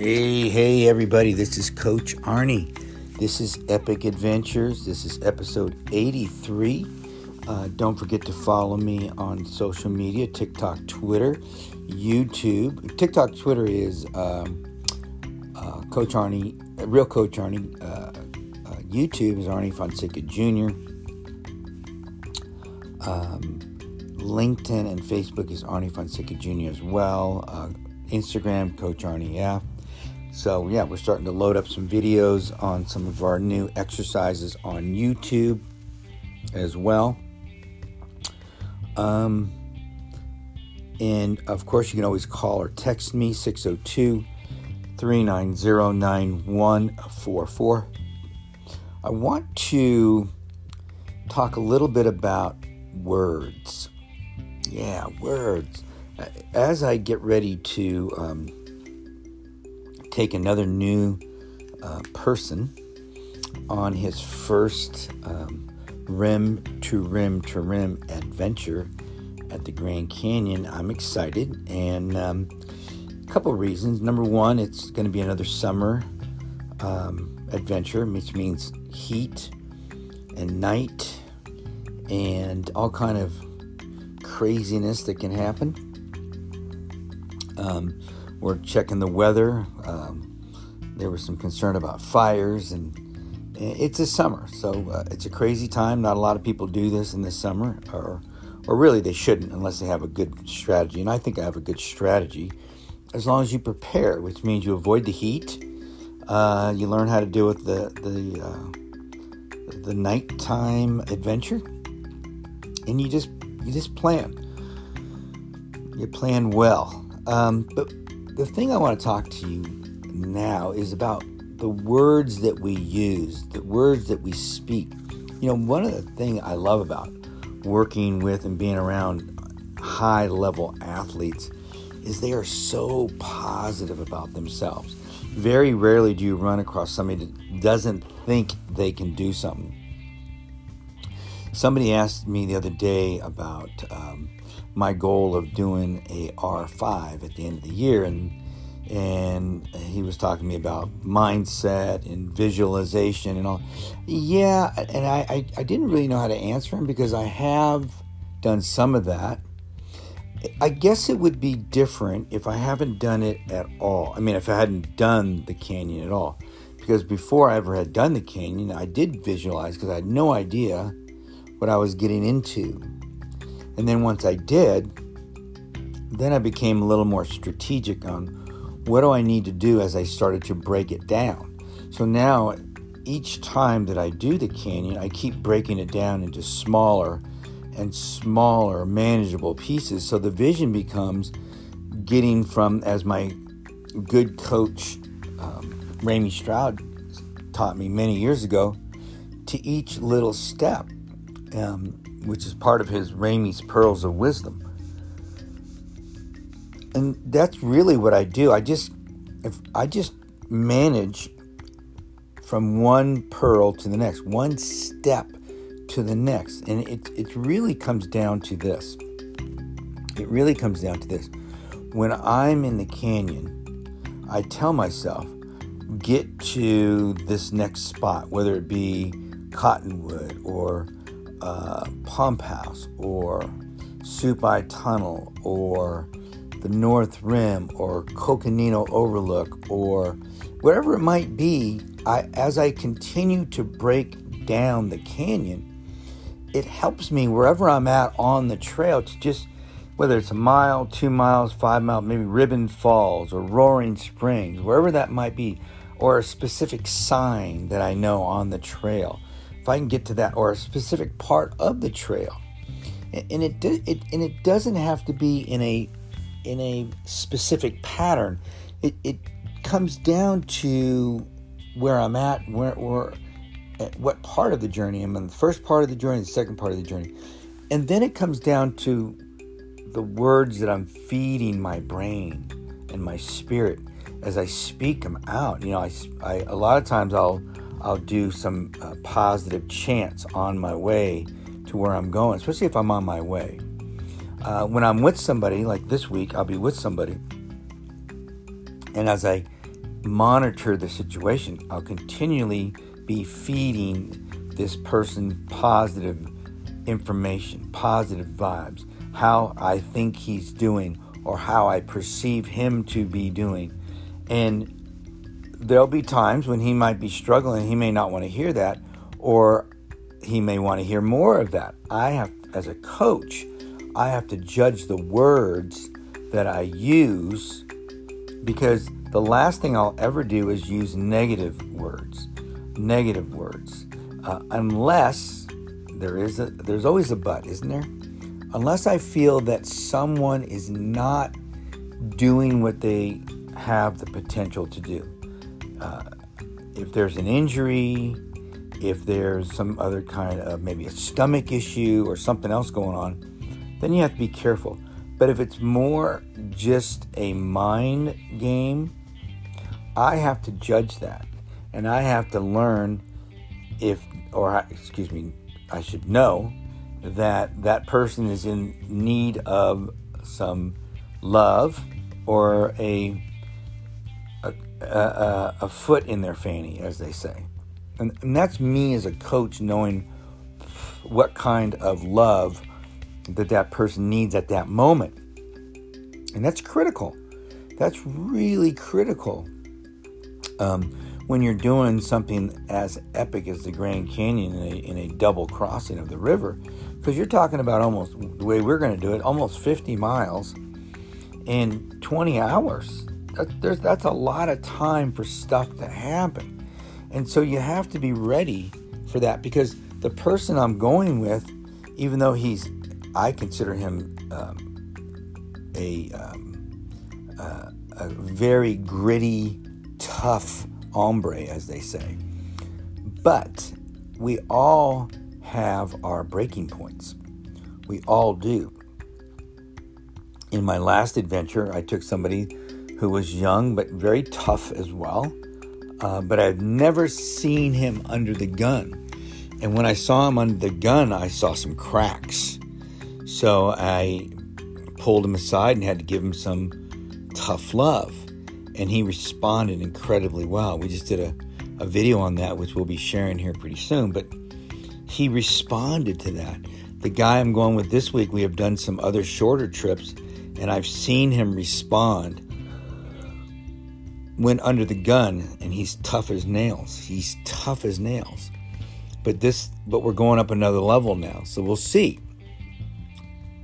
Hey, hey, everybody, this is Coach Arnie. This is Epic Adventures. This is episode 83. Uh, don't forget to follow me on social media TikTok, Twitter, YouTube. TikTok, Twitter is um, uh, Coach Arnie, real Coach Arnie. Uh, uh YouTube is Arnie Fonseca Jr. Um, LinkedIn and Facebook is Arnie Fonseca Jr. as well. Uh, Instagram, Coach Arnie F. So, yeah, we're starting to load up some videos on some of our new exercises on YouTube as well. Um, and of course, you can always call or text me 602 390 9144. I want to talk a little bit about words. Yeah, words as I get ready to um, take another new uh, person on his first um, rim to rim to rim adventure at the Grand Canyon, I'm excited, and um, a couple reasons. Number one, it's going to be another summer um, adventure, which means heat and night and all kind of craziness that can happen. Um, we're checking the weather. Um, there was some concern about fires, and it's a summer, so uh, it's a crazy time. Not a lot of people do this in the summer, or or really they shouldn't unless they have a good strategy. And I think I have a good strategy, as long as you prepare, which means you avoid the heat. Uh, you learn how to deal with the the uh, the nighttime adventure, and you just you just plan. You plan well. Um, but the thing I want to talk to you now is about the words that we use, the words that we speak. You know, one of the things I love about working with and being around high level athletes is they are so positive about themselves. Very rarely do you run across somebody that doesn't think they can do something. Somebody asked me the other day about um, my goal of doing a R5 at the end of the year and and he was talking to me about mindset and visualization and all. Yeah, and I, I, I, didn't really know how to answer him because I have done some of that. I guess it would be different if I haven't done it at all. I mean, if I hadn't done the canyon at all. Because before I ever had done the canyon, I did visualize because I had no idea what I was getting into. And then once I did, then I became a little more strategic on what do I need to do as I started to break it down. So now each time that I do the canyon, I keep breaking it down into smaller and smaller manageable pieces. So the vision becomes getting from, as my good coach um, Ramey Stroud taught me many years ago, to each little step. Um, which is part of his Ramey's Pearls of Wisdom. And that's really what I do. I just if I just manage from one pearl to the next, one step to the next. And it, it really comes down to this. It really comes down to this. When I'm in the canyon, I tell myself, get to this next spot, whether it be Cottonwood or uh, Pump House or Supai Tunnel or the North Rim or Coconino Overlook or whatever it might be, I, as I continue to break down the canyon, it helps me wherever I'm at on the trail to just, whether it's a mile, two miles, five miles, maybe Ribbon Falls or Roaring Springs, wherever that might be, or a specific sign that I know on the trail if I can get to that or a specific part of the trail. And it, it and it doesn't have to be in a in a specific pattern. It, it comes down to where I'm at, where, where at what part of the journey I'm in, the first part of the journey, the second part of the journey. And then it comes down to the words that I'm feeding my brain and my spirit as I speak them out. You know, I, I a lot of times I'll I'll do some uh, positive chants on my way to where I'm going, especially if I'm on my way. Uh, when I'm with somebody, like this week, I'll be with somebody. And as I monitor the situation. I'll continually be feeding this person positive information, positive vibes, how I think he's doing or how I perceive him to be doing. And there'll be times when he might be struggling, he may not want to hear that, or he may want to hear more of that. I have, as a coach, I have to judge the words that I use because the last thing I'll ever do is use negative words. Negative words. Uh, unless there is a, there's always a but, isn't there? Unless I feel that someone is not doing what they have the potential to do. If there's an injury, if there's some other kind of maybe a stomach issue or something else going on, then you have to be careful. But if it's more just a mind game, I have to judge that. And I have to learn if, or excuse me, I should know that that person is in need of some love or a a, a, foot in their fanny, as they say. And, and that's me as a coach knowing what kind of love that that person needs at that moment. And that's critical. That's really critical um, when you're doing something as epic as the Grand Canyon in a, in a double crossing of the river. Because you're talking about almost the way we're going to do it, almost 50 miles in 20 hours. That, that's a lot of time for stuff to happen. And so you have to be ready for that because the person I'm going with, even though he's, I consider him um, a, um, uh, a very gritty, tough hombre, as they say. But we all have our breaking points. We all do. In my last adventure, I took somebody who was young but very tough as well uh, but I've never seen him under the gun. And when I saw him under the gun, I saw some cracks. So I pulled him aside and had to give him some tough love. And he responded incredibly well. We just did a, a video on that, which we'll be sharing here pretty soon. But he responded to that. The guy I'm going with this week, we have done some other shorter trips, and I've seen him respond went under the gun and he's tough as nails. He's tough as nails. But this but we're going up another level now. So we'll see.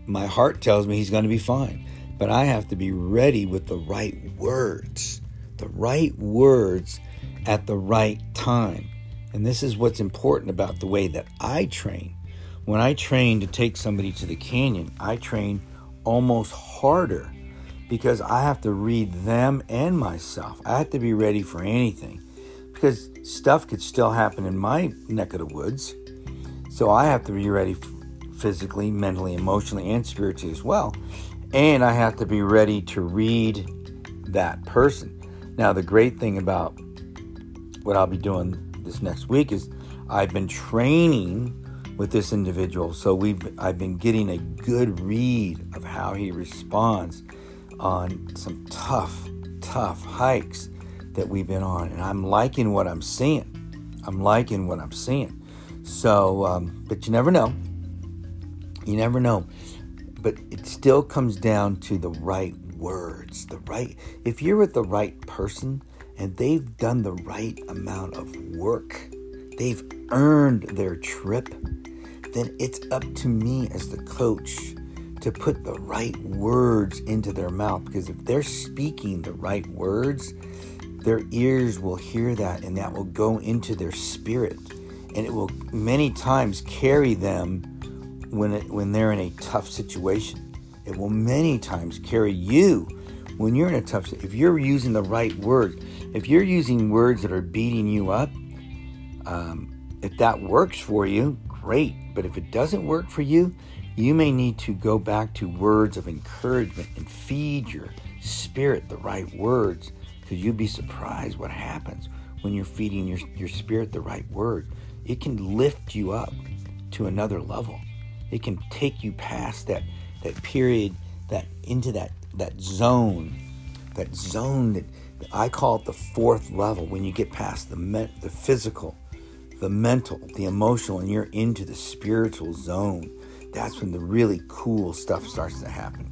My heart tells me he's going to be fine, but I have to be ready with the right words. The right words at the right time. And this is what's important about the way that I train. When I train to take somebody to the canyon, I train almost harder because I have to read them and myself. I have to be ready for anything because stuff could still happen in my neck of the woods. So I have to be ready physically, mentally, emotionally, and spiritually as well. And I have to be ready to read that person. Now, the great thing about what I'll be doing this next week is I've been training with this individual. So we've I've been getting a good read of how he responds on some tough, tough hikes that we've been on, and I'm liking what I'm seeing. I'm liking what I'm seeing. So, um, but you never know. You never know. But it still comes down to the right words, the right. If you're with the right person and they've done the right amount of work, they've earned their trip, then it's up to me as the coach to put the right words into their mouth because if they're speaking the right words, their ears will hear that and that will go into their spirit and it will many times carry them when it, when they're in a tough situation. It will many times carry you when you're in a tough if you're using the right words. If you're using words that are beating you up, um, if that works for you, great. But if it doesn't work for you, you may need to go back to words of encouragement and feed your spirit the right words because you'd be surprised what happens when you're feeding your, your spirit the right word. It can lift you up to another level. It can take you past that that period that into that that zone, that zone that I call it the fourth level when you get past the me- the physical, the mental, the emotional, and you're into the spiritual zone. That's when the really cool stuff starts to happen.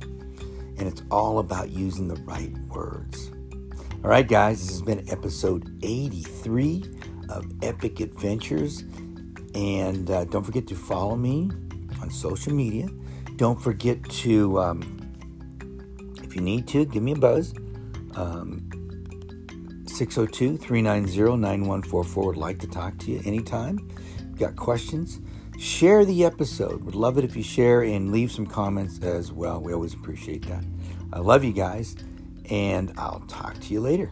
And it's all about using the right words. All right, guys, this has been episode 83 of Epic Adventures. And uh, don't forget to follow me on social media. Don't forget to, um, if you need to, give me a buzz. Um, 602 390 9144 would like to talk to you anytime. Got questions? Share the episode. Would love it if you share and leave some comments as well. We always appreciate that. I love you guys, and I'll talk to you later.